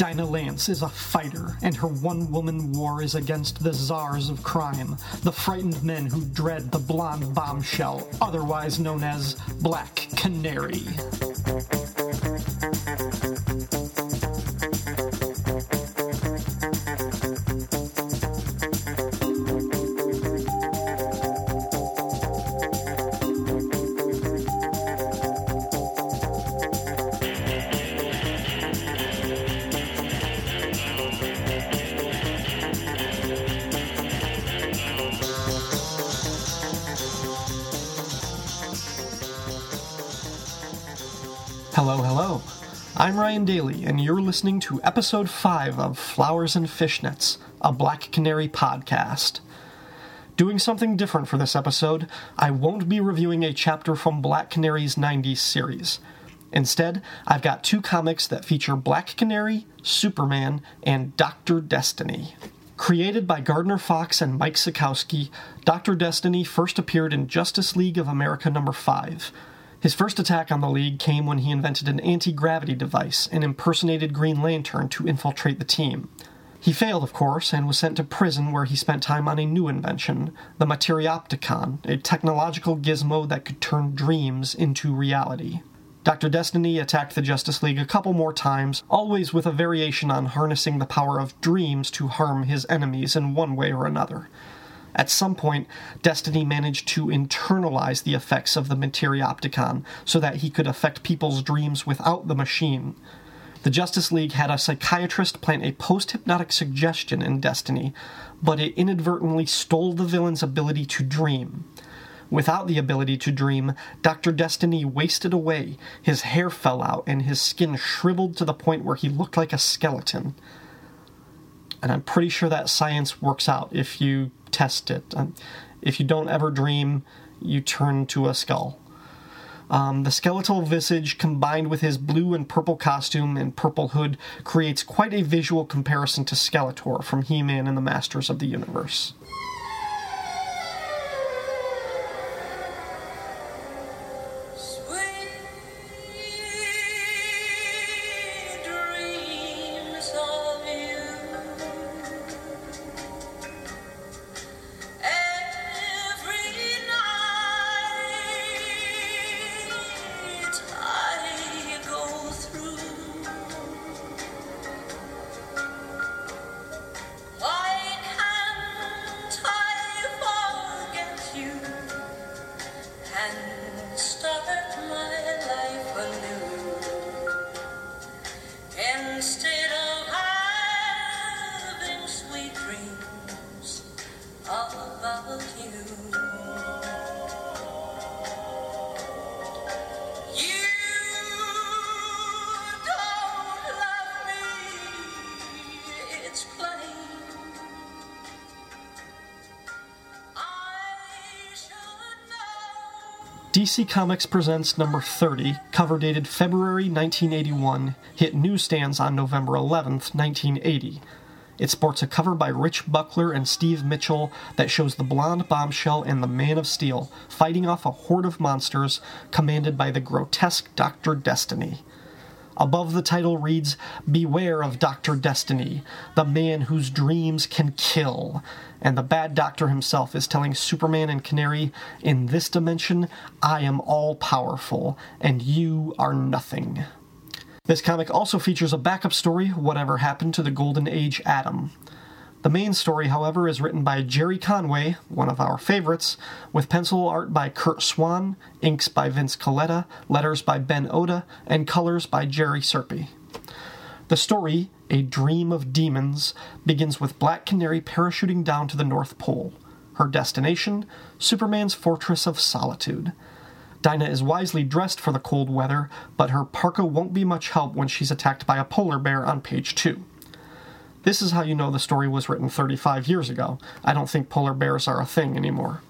Dinah Lance is a fighter, and her one woman war is against the czars of crime, the frightened men who dread the blonde bombshell, otherwise known as Black Canary. You're listening to episode 5 of Flowers and Fishnets, a Black Canary podcast. Doing something different for this episode, I won't be reviewing a chapter from Black Canary's 90s series. Instead, I've got two comics that feature Black Canary, Superman, and Dr. Destiny. Created by Gardner Fox and Mike Sekowsky, Dr. Destiny first appeared in Justice League of America number 5. His first attack on the League came when he invented an anti gravity device and impersonated Green Lantern to infiltrate the team. He failed, of course, and was sent to prison where he spent time on a new invention, the Materiopticon, a technological gizmo that could turn dreams into reality. Dr. Destiny attacked the Justice League a couple more times, always with a variation on harnessing the power of dreams to harm his enemies in one way or another. At some point, Destiny managed to internalize the effects of the Materiopticon so that he could affect people's dreams without the machine. The Justice League had a psychiatrist plant a post hypnotic suggestion in Destiny, but it inadvertently stole the villain's ability to dream. Without the ability to dream, Dr. Destiny wasted away, his hair fell out, and his skin shriveled to the point where he looked like a skeleton. And I'm pretty sure that science works out if you test it. Um, if you don't ever dream, you turn to a skull. Um, the skeletal visage combined with his blue and purple costume and purple hood creates quite a visual comparison to Skeletor from He Man and the Masters of the Universe. DC Comics presents number 30, cover dated February 1981, hit newsstands on November 11th, 1980. It sports a cover by Rich Buckler and Steve Mitchell that shows the blonde bombshell and the Man of Steel fighting off a horde of monsters commanded by the grotesque Dr. Destiny. Above the title reads Beware of Dr. Destiny, the man whose dreams can kill. And the bad doctor himself is telling Superman and Canary, In this dimension, I am all powerful, and you are nothing. This comic also features a backup story, Whatever Happened to the Golden Age Atom. The main story, however, is written by Gerry Conway, one of our favorites, with pencil art by Curt Swan, inks by Vince Colletta, letters by Ben Oda, and colors by Jerry Serpe. The story, A Dream of Demons, begins with Black Canary parachuting down to the North Pole. Her destination, Superman's Fortress of Solitude. Dinah is wisely dressed for the cold weather, but her parka won't be much help when she's attacked by a polar bear on page 2. This is how you know the story was written 35 years ago. I don't think polar bears are a thing anymore.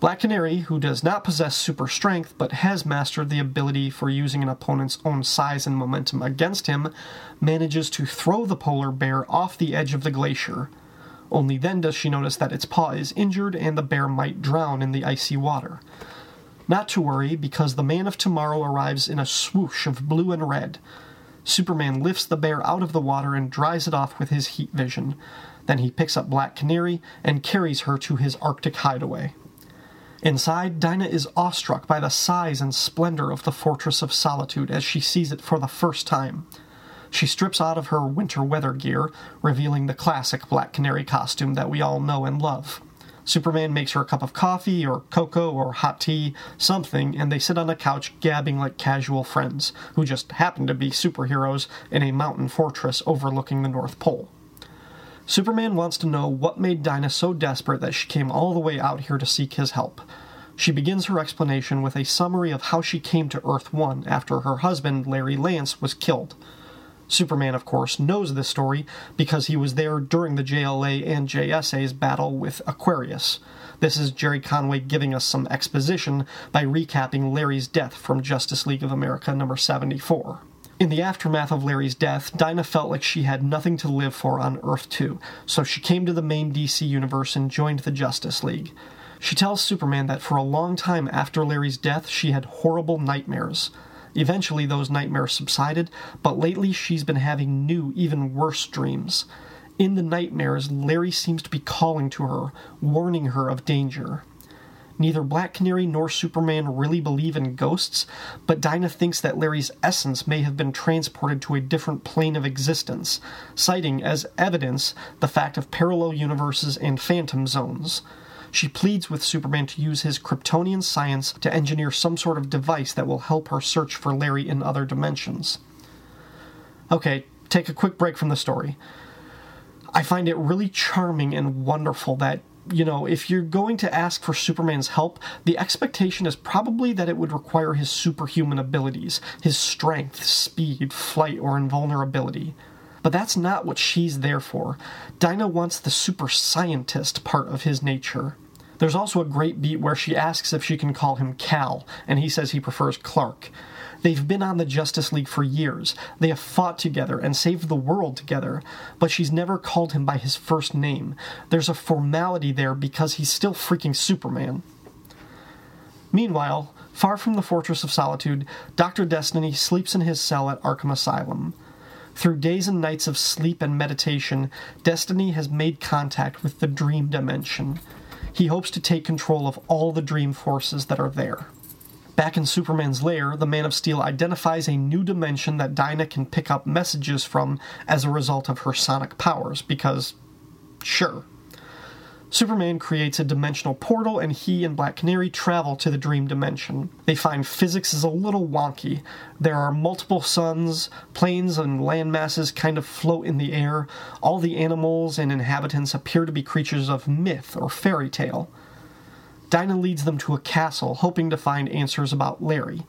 Black Canary, who does not possess super strength but has mastered the ability for using an opponent's own size and momentum against him, manages to throw the polar bear off the edge of the glacier. Only then does she notice that its paw is injured and the bear might drown in the icy water. Not to worry, because the Man of Tomorrow arrives in a swoosh of blue and red. Superman lifts the bear out of the water and dries it off with his heat vision. Then he picks up Black Canary and carries her to his Arctic hideaway. Inside, Dinah is awestruck by the size and splendor of the Fortress of Solitude as she sees it for the first time. She strips out of her winter weather gear, revealing the classic Black Canary costume that we all know and love. Superman makes her a cup of coffee or cocoa or hot tea, something, and they sit on a couch gabbing like casual friends who just happen to be superheroes in a mountain fortress overlooking the North Pole. Superman wants to know what made Dinah so desperate that she came all the way out here to seek his help. She begins her explanation with a summary of how she came to Earth 1 after her husband, Larry Lance, was killed. Superman, of course, knows this story because he was there during the JLA and JSA's battle with Aquarius. This is Gerry Conway giving us some exposition by recapping Larry's death from Justice League of America number 74. In the aftermath of Larry's death, Dinah felt like she had nothing to live for on Earth 2, so she came to the main DC universe and joined the Justice League. She tells Superman that for a long time after Larry's death, she had horrible nightmares. Eventually, those nightmares subsided, but lately she's been having new, even worse dreams. In the nightmares, Larry seems to be calling to her, warning her of danger. Neither Black Canary nor Superman really believe in ghosts, but Dinah thinks that Larry's essence may have been transported to a different plane of existence, citing as evidence the fact of parallel universes and phantom zones. She pleads with Superman to use his Kryptonian science to engineer some sort of device that will help her search for Larry in other dimensions. Okay, take a quick break from the story. I find it really charming and wonderful that, you know, if you're going to ask for Superman's help, the expectation is probably that it would require his superhuman abilities, his strength, speed, flight, or invulnerability. But that's not what she's there for. Dinah wants the super scientist part of his nature. There's also a great beat where she asks if she can call him Kal, and he says he prefers Clark. They've been on the Justice League for years. They have fought together and saved the world together, but she's never called him by his first name. There's a formality there because he's still freaking Superman. Meanwhile, far from the Fortress of Solitude, Dr. Destiny sleeps in his cell at Arkham Asylum. Through days and nights of sleep and meditation, Destiny has made contact with the dream dimension. He hopes to take control of all the dream forces that are there. Back in Superman's lair, the Man of Steel identifies a new dimension that Dinah can pick up messages from as a result of her sonic powers, because, sure. Superman creates a dimensional portal, and he and Black Canary travel to the dream dimension. They find physics is a little wonky. There are multiple suns, planes and land masses kind of float in the air. All the animals and inhabitants appear to be creatures of myth or fairy tale. Dinah leads them to a castle, hoping to find answers about Larry.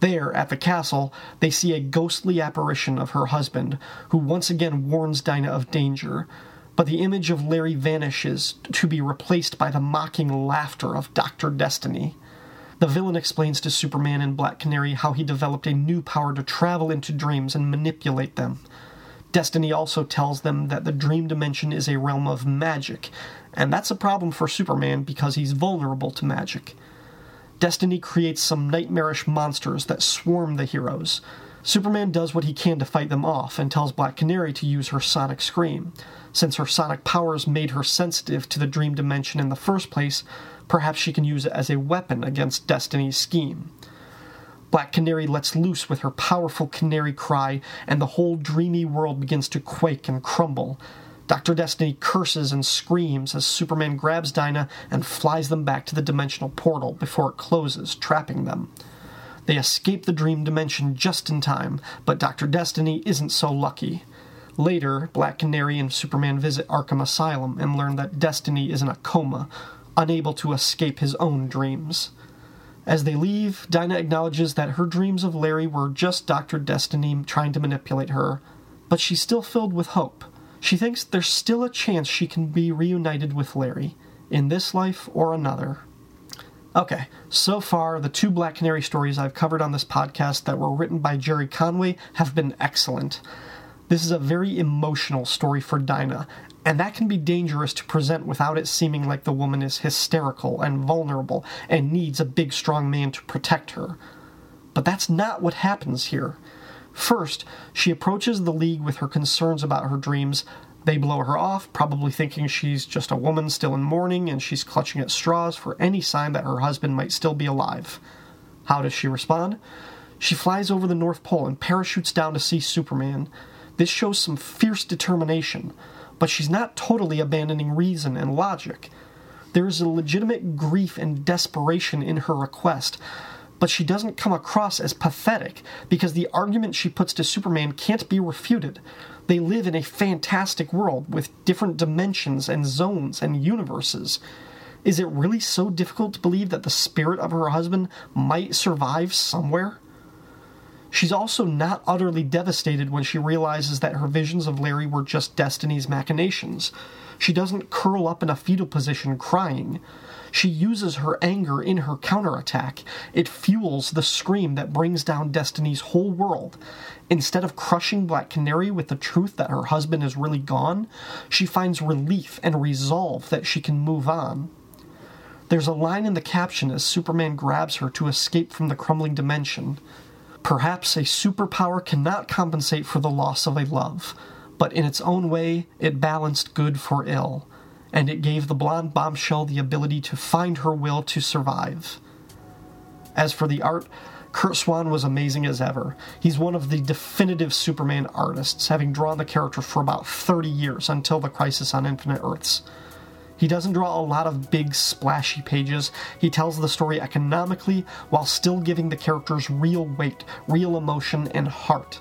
There, at the castle, they see a ghostly apparition of her husband, who once again warns Dinah of danger. But the image of Larry vanishes to be replaced by the mocking laughter of Dr. Destiny. The villain explains to Superman and Black Canary how he developed a new power to travel into dreams and manipulate them. Destiny also tells them that the dream dimension is a realm of magic, and that's a problem for Superman because he's vulnerable to magic. Destiny creates some nightmarish monsters that swarm the heroes. Superman does what he can to fight them off and tells Black Canary to use her sonic scream. Since her sonic powers made her sensitive to the dream dimension in the first place, perhaps she can use it as a weapon against Destiny's scheme. Black Canary lets loose with her powerful canary cry, and the whole dreamy world begins to quake and crumble. Dr. Destiny curses and screams as Superman grabs Dinah and flies them back to the dimensional portal before it closes, trapping them. They escape the dream dimension just in time, but Dr. Destiny isn't so lucky. Later, Black Canary and Superman visit Arkham Asylum and learn that Destiny is in a coma, unable to escape his own dreams. As they leave, Dinah acknowledges that her dreams of Larry were just Dr. Destiny trying to manipulate her, but she's still filled with hope. She thinks there's still a chance she can be reunited with Larry, in this life or another. Okay, so far, the two Black Canary stories I've covered on this podcast that were written by Gerry Conway have been excellent. This is a very emotional story for Dinah, and that can be dangerous to present without it seeming like the woman is hysterical and vulnerable and needs a big, strong man to protect her. But that's not what happens here. First, she approaches the League with her concerns about her dreams. They blow her off, probably thinking she's just a woman still in mourning and she's clutching at straws for any sign that her husband might still be alive. How does she respond? She flies over the North Pole and parachutes down to see Superman. This shows some fierce determination, but she's not totally abandoning reason and logic. There is a legitimate grief and desperation in her request, but she doesn't come across as pathetic because the argument she puts to Superman can't be refuted. They live in a fantastic world with different dimensions and zones and universes. Is it really so difficult to believe that the spirit of her husband might survive somewhere? She's also not utterly devastated when she realizes that her visions of Larry were just Destiny's machinations. She doesn't curl up in a fetal position crying. She uses her anger in her counterattack. It fuels the scream that brings down Destiny's whole world. Instead of crushing Black Canary with the truth that her husband is really gone, she finds relief and resolve that she can move on. There's a line in the caption as Superman grabs her to escape from the crumbling dimension. Perhaps a superpower cannot compensate for the loss of a love, but in its own way, it balanced good for ill, and it gave the blonde bombshell the ability to find her will to survive. As for the art, Curt Swan was amazing as ever. He's one of the definitive Superman artists, having drawn the character for about 30 years until the Crisis on Infinite Earths. He doesn't draw a lot of big, splashy pages. He tells the story economically while still giving the characters real weight, real emotion, and heart.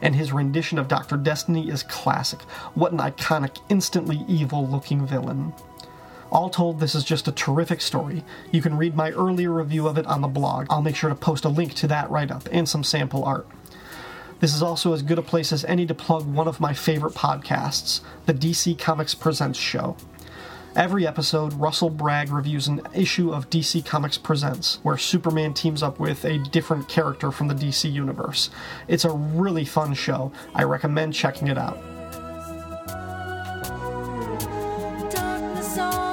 And his rendition of Dr. Destiny is classic. What an iconic, instantly evil looking villain. All told, this is just a terrific story. You can read my earlier review of it on the blog. I'll make sure to post a link to that write up and some sample art. This is also as good a place as any to plug one of my favorite podcasts, the DC Comics Presents show. Every episode, Russell Bragg reviews an issue of DC Comics Presents, where Superman teams up with a different character from the DC universe. It's a really fun show. I recommend checking it out. Darkness on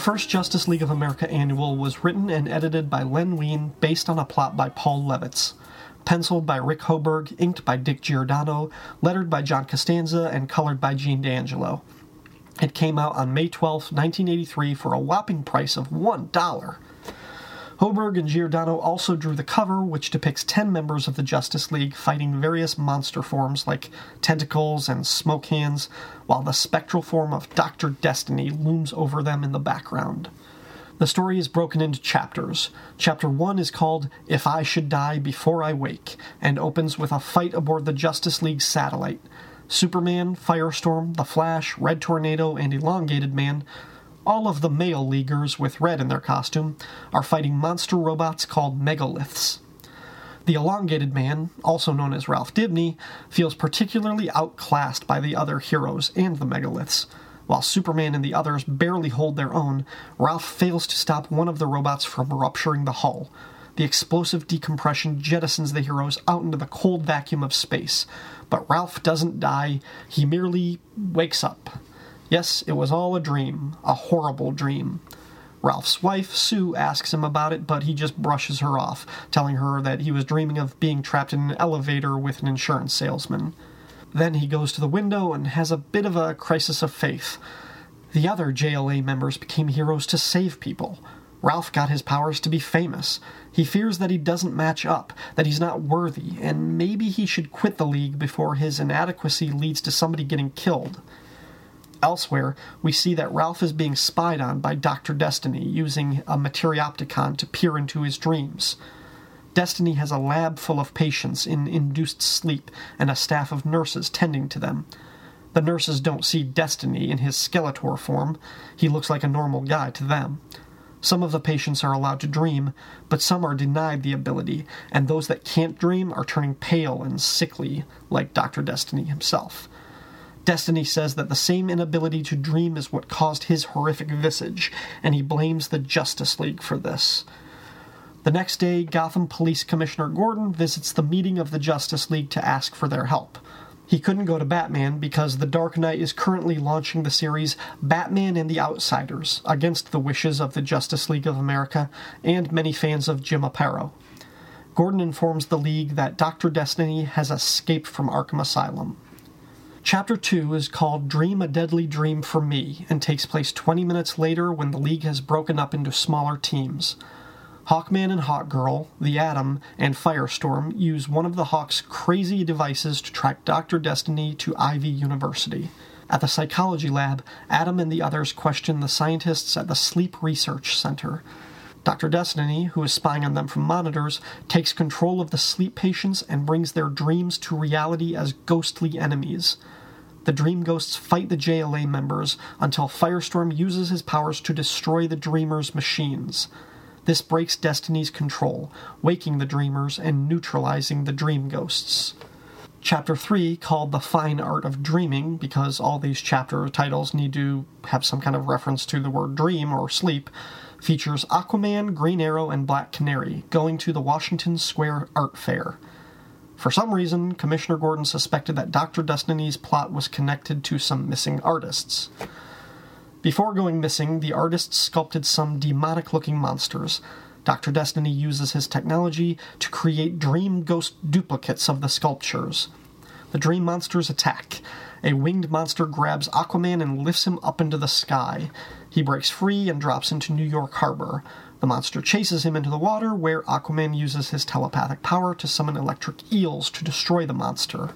first Justice League of America annual was written and edited by Len Wein based on a plot by Paul Levitz. Penciled by Rick Hoberg, inked by Dick Giordano, lettered by John Costanza, and colored by Gene D'Angelo. It came out on May 12, 1983, for a whopping price of $1. Hoberg and Giordano also drew the cover, which depicts 10 members of the Justice League fighting various monster forms like tentacles and smoke hands, while the spectral form of Dr. Destiny looms over them in the background. The story is broken into chapters. Chapter 1 is called If I Should Die Before I Wake, and opens with a fight aboard the Justice League satellite. Superman, Firestorm, The Flash, Red Tornado, and Elongated Man all of the male leaguers with red in their costume are fighting monster robots called megaliths. The elongated man, also known as Ralph Dibny, feels particularly outclassed by the other heroes and the megaliths. While Superman and the others barely hold their own, Ralph fails to stop one of the robots from rupturing the hull. The explosive decompression jettisons the heroes out into the cold vacuum of space. But Ralph doesn't die, he merely wakes up. Yes, it was all a dream, a horrible dream. Ralph's wife, Sue, asks him about it, but he just brushes her off, telling her that he was dreaming of being trapped in an elevator with an insurance salesman. Then he goes to the window and has a bit of a crisis of faith. The other JLA members became heroes to save people. Ralph got his powers to be famous. He fears that he doesn't match up, that he's not worthy, and maybe he should quit the League before his inadequacy leads to somebody getting killed. Elsewhere, we see that Ralph is being spied on by Dr. Destiny using a Materiopticon to peer into his dreams. Destiny has a lab full of patients in induced sleep and a staff of nurses tending to them. The nurses don't see Destiny in his Skeletor form. He looks like a normal guy to them. Some of the patients are allowed to dream, but some are denied the ability, and those that can't dream are turning pale and sickly, like Dr. Destiny himself. Destiny says that the same inability to dream is what caused his horrific visage, and he blames the Justice League for this. The next day, Gotham Police Commissioner Gordon visits the meeting of the Justice League to ask for their help. He couldn't go to Batman because The Dark Knight is currently launching the series Batman and the Outsiders against the wishes of the Justice League of America and many fans of Jim Aparo. Gordon informs the League that Dr. Destiny has escaped from Arkham Asylum. Chapter 2 is called Dream a Deadly Dream for Me and takes place 20 minutes later when the League has broken up into smaller teams. Hawkman and Hawkgirl, the Atom, and Firestorm use one of the Hawk's crazy devices to track Dr. Destiny to Ivy University. At the psychology lab, Atom and the others question the scientists at the Sleep Research Center. Dr. Destiny, who is spying on them from monitors, takes control of the sleep patients and brings their dreams to reality as ghostly enemies. The Dream Ghosts fight the JLA members until Firestorm uses his powers to destroy the Dreamers' machines. This breaks Destiny's control, waking the Dreamers and neutralizing the Dream Ghosts. Chapter 3, called The Fine Art of Dreaming, because all these chapter titles need to have some kind of reference to the word dream or sleep, features Aquaman, Green Arrow, and Black Canary going to the Washington Square Art Fair. For some reason, Commissioner Gordon suspected that Dr. Destiny's plot was connected to some missing artists. Before going missing, the artists sculpted some demonic looking monsters. Dr. Destiny uses his technology to create dream ghost duplicates of the sculptures. The dream monsters attack. A winged monster grabs Aquaman and lifts him up into the sky. He breaks free and drops into New York Harbor. The monster chases him into the water, where Aquaman uses his telepathic power to summon electric eels to destroy the monster.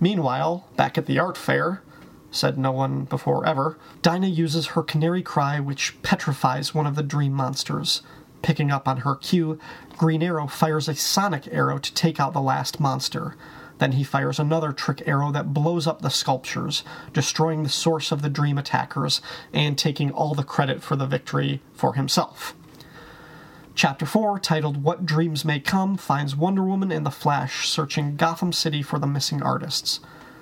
Meanwhile, back at the art fair, said no one before ever, Dinah uses her canary cry, which petrifies one of the dream monsters. Picking up on her cue, Green Arrow fires a sonic arrow to take out the last monster. Then he fires another trick arrow that blows up the sculptures, destroying the source of the dream attackers and taking all the credit for the victory for himself. Chapter 4, titled What Dreams May Come, finds Wonder Woman and the Flash searching Gotham City for the missing artists.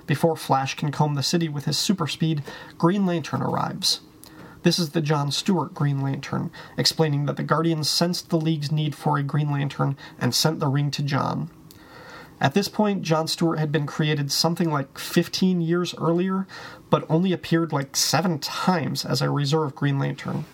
Before Flash can comb the city with his super speed, Green Lantern arrives. This is the John Stewart Green Lantern, explaining that the Guardians sensed the League's need for a Green Lantern and sent the ring to John. At this point, John Stewart had been created something like 15 years earlier, but only appeared like seven times as a reserve Green Lantern.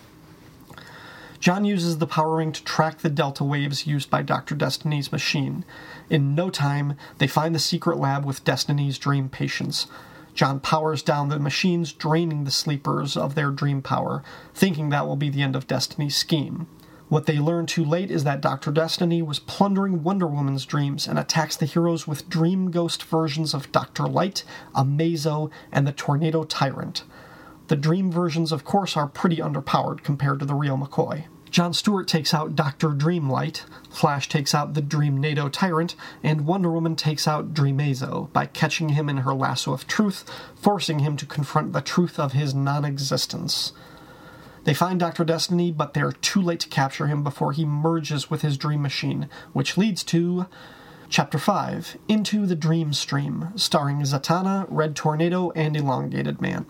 John uses the power ring to track the delta waves used by Dr. Destiny's machine. In no time, they find the secret lab with Destiny's dream patients. John powers down the machines, draining the sleepers of their dream power, thinking that will be the end of Destiny's scheme. What they learn too late is that Dr. Destiny was plundering Wonder Woman's dreams and attacks the heroes with dream ghost versions of Dr. Light, Amazo, and the Tornado Tyrant. The dream versions, of course, are pretty underpowered compared to the real McCoy. John Stewart takes out Dr. Dreamlight, Flash takes out the Dream NATO Tyrant, and Wonder Woman takes out Dreamazo by catching him in her lasso of truth, forcing him to confront the truth of his non existence. They find Dr. Destiny, but they're too late to capture him before he merges with his dream machine, which leads to Chapter 5 Into the Dream Stream, starring Zatanna, Red Tornado, and Elongated Man.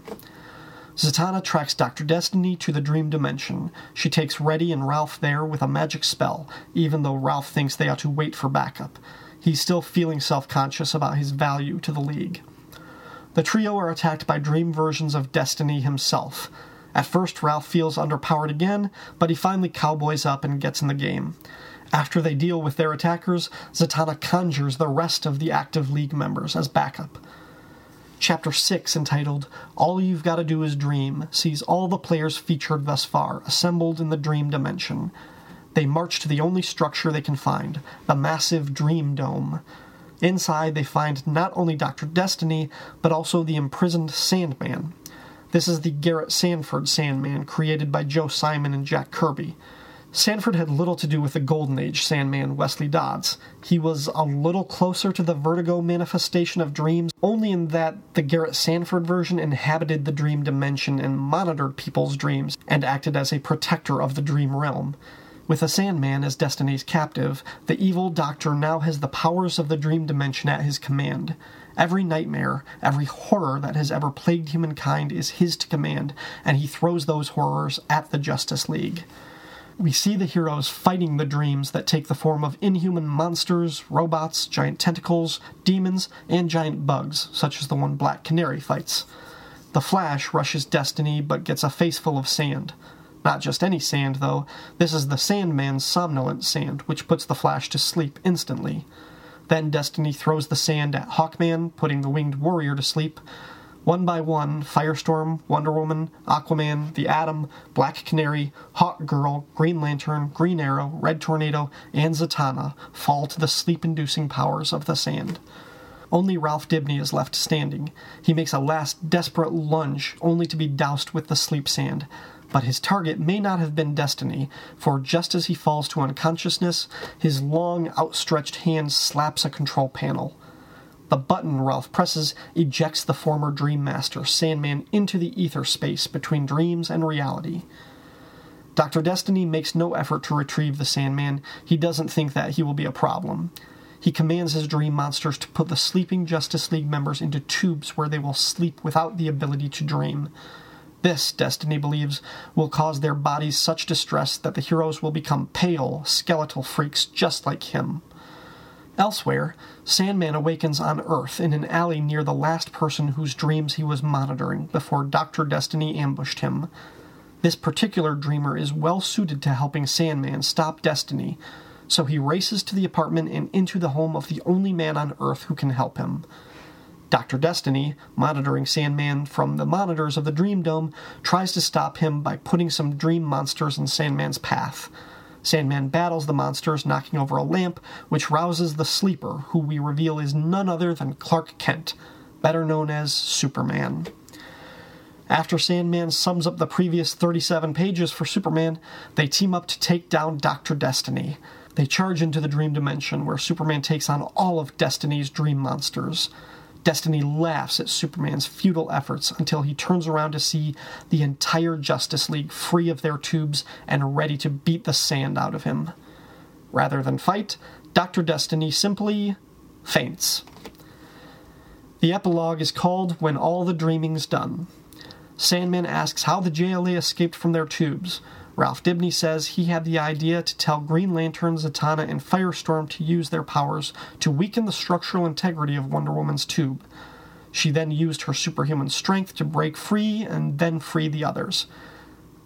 Zatanna tracks Dr. Destiny to the dream dimension. She takes Reddy and Ralph there with a magic spell, even though Ralph thinks they ought to wait for backup. He's still feeling self conscious about his value to the League. The trio are attacked by dream versions of Destiny himself. At first, Ralph feels underpowered again, but he finally cowboys up and gets in the game. After they deal with their attackers, Zatanna conjures the rest of the active League members as backup. Chapter 6, entitled All You've Gotta Do Is Dream, sees all the players featured thus far assembled in the dream dimension. They march to the only structure they can find, the massive Dream Dome. Inside, they find not only Dr. Destiny, but also the imprisoned Sandman. This is the Garrett Sanford Sandman created by Joe Simon and Jack Kirby. Sanford had little to do with the Golden Age Sandman Wesley Dodds. He was a little closer to the Vertigo manifestation of dreams, only in that the Garrett Sanford version inhabited the dream dimension and monitored people's dreams and acted as a protector of the dream realm. With the Sandman as Destiny's captive, the evil doctor now has the powers of the dream dimension at his command. Every nightmare, every horror that has ever plagued humankind is his to command, and he throws those horrors at the Justice League. We see the heroes fighting the dreams that take the form of inhuman monsters, robots, giant tentacles, demons, and giant bugs, such as the one Black Canary fights. The Flash rushes Destiny but gets a face full of sand. Not just any sand, though. This is the Sandman's somnolent sand, which puts the Flash to sleep instantly. Then Destiny throws the sand at Hawkman, putting the winged warrior to sleep. One by one, Firestorm, Wonder Woman, Aquaman, The Atom, Black Canary, Hawk Girl, Green Lantern, Green Arrow, Red Tornado, and Zatanna fall to the sleep inducing powers of the sand. Only Ralph Dibny is left standing. He makes a last desperate lunge, only to be doused with the sleep sand. But his target may not have been Destiny, for just as he falls to unconsciousness, his long, outstretched hand slaps a control panel. The button Ralph presses ejects the former Dream Master, Sandman, into the ether space between dreams and reality. Dr. Destiny makes no effort to retrieve the Sandman. He doesn't think that he will be a problem. He commands his dream monsters to put the sleeping Justice League members into tubes where they will sleep without the ability to dream. This, Destiny believes, will cause their bodies such distress that the heroes will become pale, skeletal freaks just like him. Elsewhere, Sandman awakens on Earth in an alley near the last person whose dreams he was monitoring before Dr. Destiny ambushed him. This particular dreamer is well suited to helping Sandman stop Destiny, so he races to the apartment and into the home of the only man on Earth who can help him. Dr. Destiny, monitoring Sandman from the monitors of the Dream Dome, tries to stop him by putting some dream monsters in Sandman's path. Sandman battles the monsters, knocking over a lamp, which rouses the sleeper, who we reveal is none other than Clark Kent, better known as Superman. After Sandman sums up the previous 37 pages for Superman, they team up to take down Dr. Destiny. They charge into the dream dimension, where Superman takes on all of Destiny's dream monsters. Destiny laughs at Superman's futile efforts until he turns around to see the entire Justice League free of their tubes and ready to beat the sand out of him. Rather than fight, Dr. Destiny simply faints. The epilogue is called When All the Dreaming's Done. Sandman asks how the JLA escaped from their tubes. Ralph Dibny says he had the idea to tell Green Lantern, Zatanna, and Firestorm to use their powers to weaken the structural integrity of Wonder Woman's tube. She then used her superhuman strength to break free and then free the others.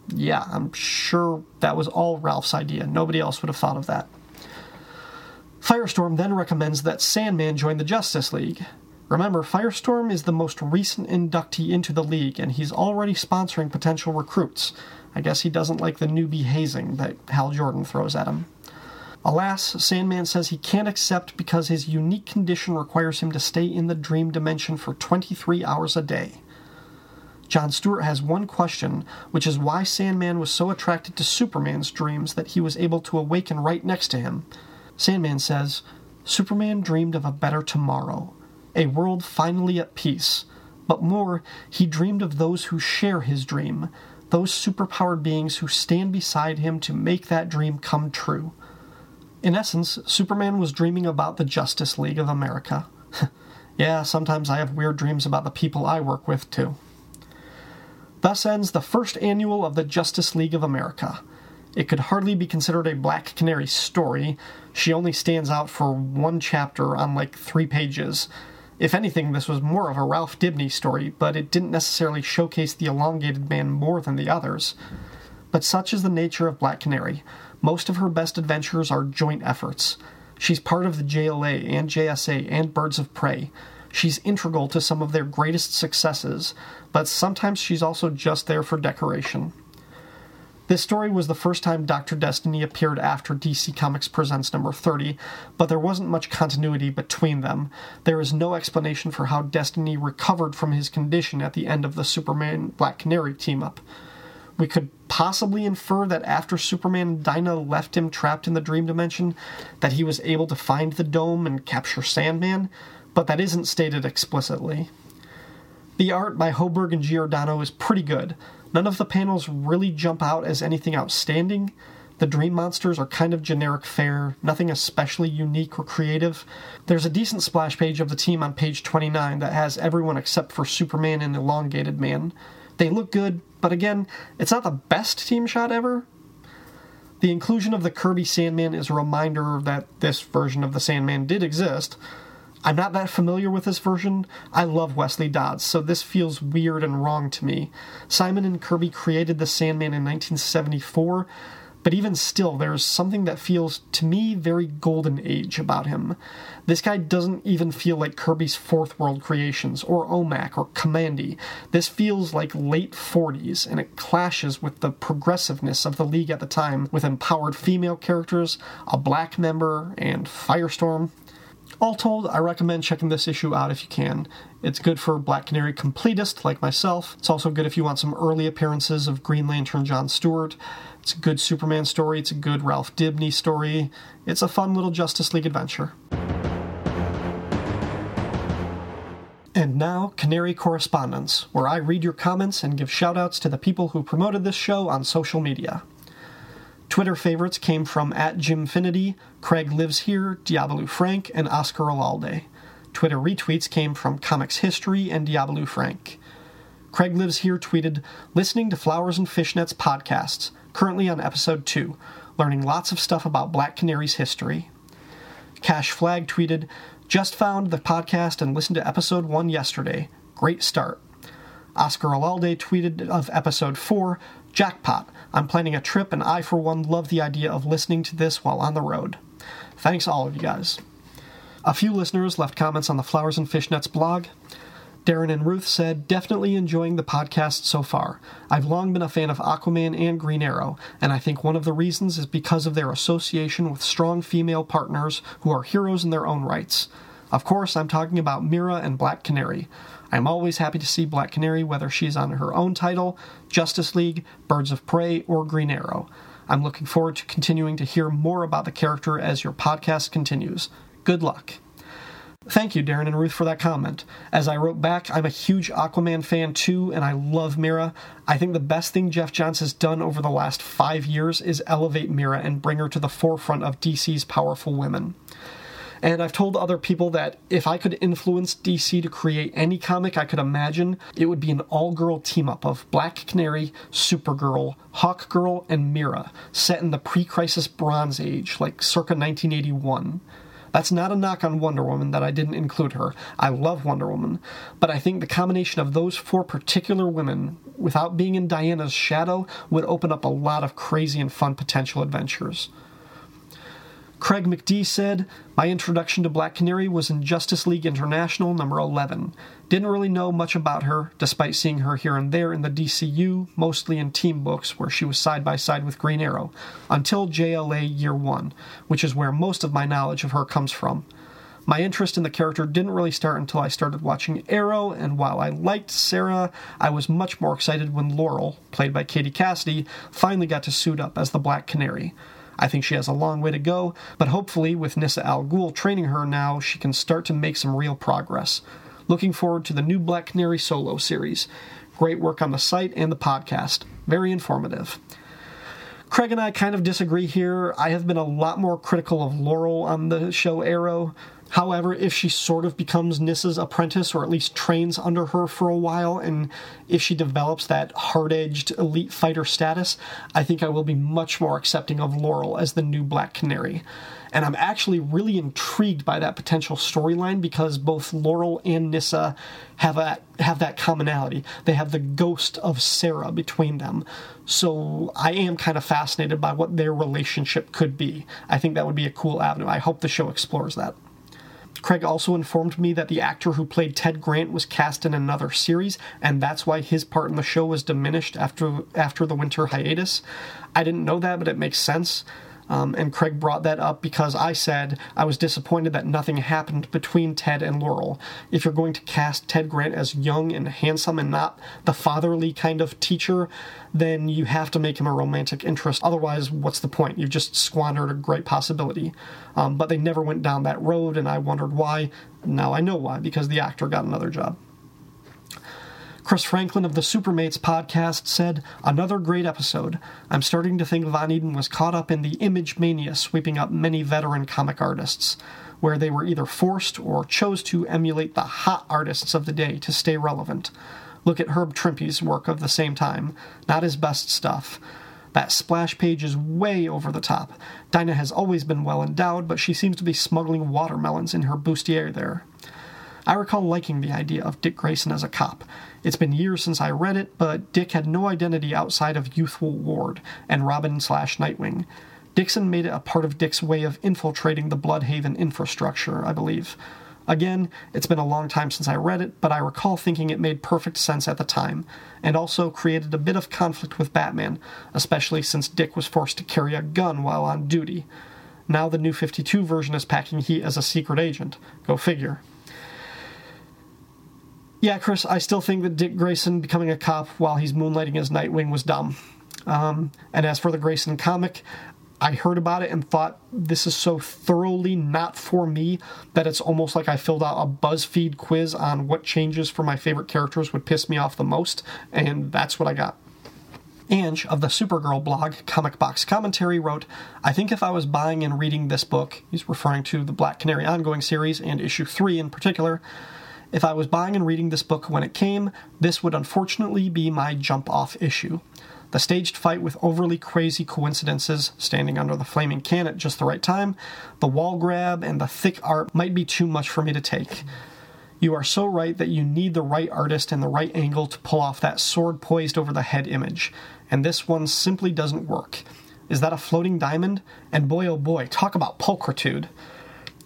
Yeah, I'm sure that was all Ralph's idea. Nobody else would have thought of that. Firestorm then recommends that Sandman join the Justice League. Remember, Firestorm is the most recent inductee into the League, and he's already sponsoring potential recruits. I guess he doesn't like the newbie hazing that Hal Jordan throws at him. Alas, Sandman says he can't accept because his unique condition requires him to stay in the dream dimension for 23 hours a day. John Stewart has one question, which is why Sandman was so attracted to Superman's dreams that he was able to awaken right next to him. Sandman says, Superman dreamed of a better tomorrow, a world finally at peace. But more, he dreamed of those who share his dream, those superpowered beings who stand beside him to make that dream come true. In essence, Superman was dreaming about the Justice League of America. yeah, sometimes I have weird dreams about the people I work with, too. Thus ends the first annual of the Justice League of America. It could hardly be considered a Black Canary story. She only stands out for one chapter on like three pages. If anything, this was more of a Ralph Dibny story, but it didn't necessarily showcase the elongated man more than the others. But such is the nature of Black Canary. Most of her best adventures are joint efforts. She's part of the JLA and JSA and Birds of Prey. She's integral to some of their greatest successes, but sometimes she's also just there for decoration. This story was the first time Dr. Destiny appeared after DC Comics Presents number 30, but there wasn't much continuity between them. There is no explanation for how Destiny recovered from his condition at the end of the Superman Black Canary team up. We could possibly infer that after Superman and Dinah left him trapped in the dream dimension, that he was able to find the dome and capture Sandman, but that isn't stated explicitly. The art by Hoberg and Giordano is pretty good. None of the panels really jump out as anything outstanding. The dream monsters are kind of generic fare, nothing especially unique or creative. There's a decent splash page of the team on page 29 that has everyone except for Superman and Elongated Man. They look good, but again, it's not the best team shot ever. The inclusion of the Kirby Sandman is a reminder that this version of the Sandman did exist. I'm not that familiar with this version. I love Wesley Dodds, so this feels weird and wrong to me. Simon and Kirby created the Sandman in 1974, but even still, there's something that feels, to me, very golden age about him. This guy doesn't even feel like Kirby's Fourth World Creations, or OMAC, or Kamandi. This feels like late 40s, and it clashes with the progressiveness of the League at the time, with empowered female characters, a black member, and Firestorm. All told, I recommend checking this issue out if you can. It's good for Black Canary completists like myself. It's also good if you want some early appearances of Green Lantern John Stewart. It's a good Superman story, it's a good Ralph Dibny story. It's a fun little Justice League adventure. And now, Canary Correspondence, where I read your comments and give shoutouts to the people who promoted this show on social media. Twitter favorites came from at Jimfinity, Craig Lives Here, Diablo Frank, and Oscar Alalde. Twitter retweets came from Comics History and Diablo Frank. Craig Lives Here tweeted, listening to Flowers and Fishnets podcasts, currently on episode 2, learning lots of stuff about Black Canary's history. Cash Flag tweeted, just found the podcast and listened to episode 1 yesterday. Great start. Oscar Alalde tweeted of episode 4, Jackpot. I'm planning a trip, and I, for one, love the idea of listening to this while on the road. Thanks, all of you guys. A few listeners left comments on the Flowers and Fishnets blog. Darren and Ruth said, Definitely enjoying the podcast so far. I've long been a fan of Aquaman and Green Arrow, and I think one of the reasons is because of their association with strong female partners who are heroes in their own rights. Of course, I'm talking about Mera and Black Canary. I'm always happy to see Black Canary, whether she's on her own title, Justice League, Birds of Prey, or Green Arrow. I'm looking forward to continuing to hear more about the character as your podcast continues. Good luck. Thank you, Darren and Ruth, for that comment. As I wrote back, I'm a huge Aquaman fan too, and I love Mera. I think the best thing Geoff Johns has done over the last five years is elevate Mera and bring her to the forefront of DC's powerful women. And I've told other people that if I could influence DC to create any comic I could imagine, it would be an all girl team up of Black Canary, Supergirl, Hawkgirl, and Mera, set in the pre crisis Bronze Age, like circa 1981. That's not a knock on Wonder Woman that I didn't include her. I love Wonder Woman. But I think the combination of those four particular women, without being in Diana's shadow, would open up a lot of crazy and fun potential adventures. Craig McD said, My introduction to Black Canary was in Justice League International number 11. Didn't really know much about her, despite seeing her here and there in the DCU, mostly in team books where she was side by side with Green Arrow, until JLA Year 1, which is where most of my knowledge of her comes from. My interest in the character didn't really start until I started watching Arrow, and while I liked Sara, I was much more excited when Laurel, played by Katie Cassidy, finally got to suit up as the Black Canary. I think she has a long way to go, but hopefully, with Nyssa Al Ghul training her now, she can start to make some real progress. Looking forward to the new Black Canary solo series. Great work on the site and the podcast. Very informative. Craig and I kind of disagree here. I have been a lot more critical of Laurel on the show Arrow. However, if she sort of becomes Nyssa's apprentice, or at least trains under her for a while, and if she develops that hard edged elite fighter status, I think I will be much more accepting of Laurel as the new Black Canary. And I'm actually really intrigued by that potential storyline because both Laurel and Nissa have a have that commonality. They have the ghost of Sara between them. So I am kind of fascinated by what their relationship could be. I think that would be a cool avenue. I hope the show explores that. Craig also informed me that the actor who played Ted Grant was cast in another series, and that's why his part in the show was diminished after after the winter hiatus. I didn't know that, but it makes sense. Um, and Craig brought that up because I said I was disappointed that nothing happened between Ted and Laurel. If you're going to cast Ted Grant as young and handsome and not the fatherly kind of teacher, then you have to make him a romantic interest. Otherwise, what's the point? You've just squandered a great possibility. Um, but they never went down that road, and I wondered why. Now I know why, because the actor got another job. Chris Franklin of the Supermates podcast said, Another great episode. I'm starting to think Von Eeden was caught up in the image mania sweeping up many veteran comic artists, where they were either forced or chose to emulate the hot artists of the day to stay relevant. Look at Herb Trimpe's work of the same time. Not his best stuff. That splash page is way over the top. Dinah has always been well endowed, but she seems to be smuggling watermelons in her bustier there. I recall liking the idea of Dick Grayson as a cop. It's been years since I read it, but Dick had no identity outside of youthful Ward and Robin slash Nightwing. Dixon made it a part of Dick's way of infiltrating the Blüdhaven infrastructure, I believe. Again, it's been a long time since I read it, but I recall thinking it made perfect sense at the time, and also created a bit of conflict with Batman, especially since Dick was forced to carry a gun while on duty. Now the new 52 version is packing heat as a secret agent. Go figure. Yeah, Chris, I still think that Dick Grayson becoming a cop while he's moonlighting as Nightwing was dumb. Um, and as for the Grayson comic, I heard about it and thought this is so thoroughly not for me that it's almost like I filled out a BuzzFeed quiz on what changes for my favorite characters would piss me off the most, and that's what I got. Anj of the Supergirl blog, Comic Box Commentary, wrote I think if I was buying and reading this book, he's referring to the Black Canary ongoing series and issue 3 in particular, if I was buying and reading this book when it came, this would unfortunately be my jump off issue. The staged fight with overly crazy coincidences, standing under the flaming can at just the right time, the wall grab, and the thick art might be too much for me to take. You are so right that you need the right artist and the right angle to pull off that sword poised over the head image, and this one simply doesn't work. Is that a floating diamond? And boy oh boy, talk about pulchritude.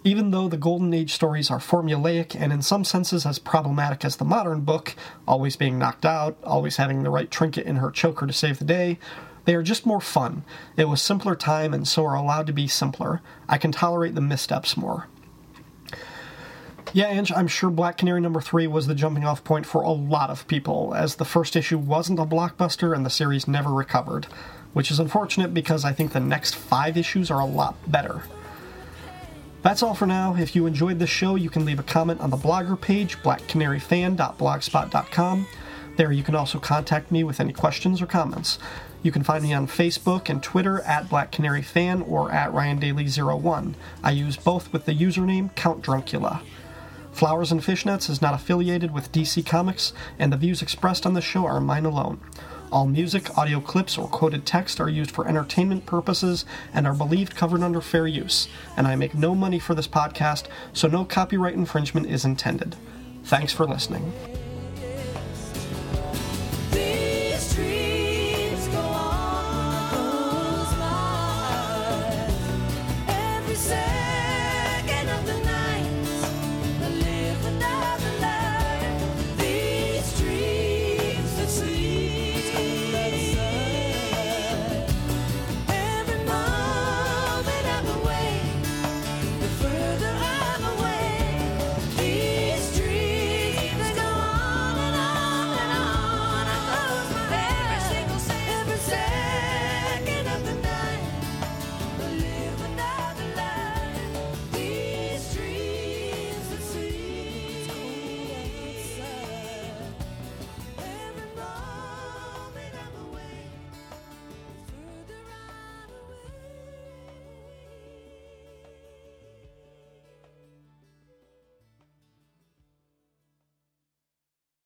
Even though the Golden Age stories are formulaic and in some senses as problematic as the modern book, always being knocked out, always having the right trinket in her choker to save the day, they are just more fun. It was simpler time and so are allowed to be simpler. I can tolerate the missteps more. Yeah, Anj, I'm sure Black Canary number three was the jumping off point for a lot of people, as the first issue wasn't a blockbuster and the series never recovered, which is unfortunate because I think the next five issues are a lot better. That's all for now. If you enjoyed this show, you can leave a comment on the blogger page, blackcanaryfan.blogspot.com. There you can also contact me with any questions or comments. You can find me on Facebook and Twitter at Black Canary Fan or at Ryan Daly01. I use both with the username Count Druncula. Flowers and Fishnets is not affiliated with DC Comics, and the views expressed on the show are mine alone. All music, audio clips, or quoted text are used for entertainment purposes and are believed covered under fair use, and I make no money for this podcast, so no copyright infringement is intended. Thanks for listening.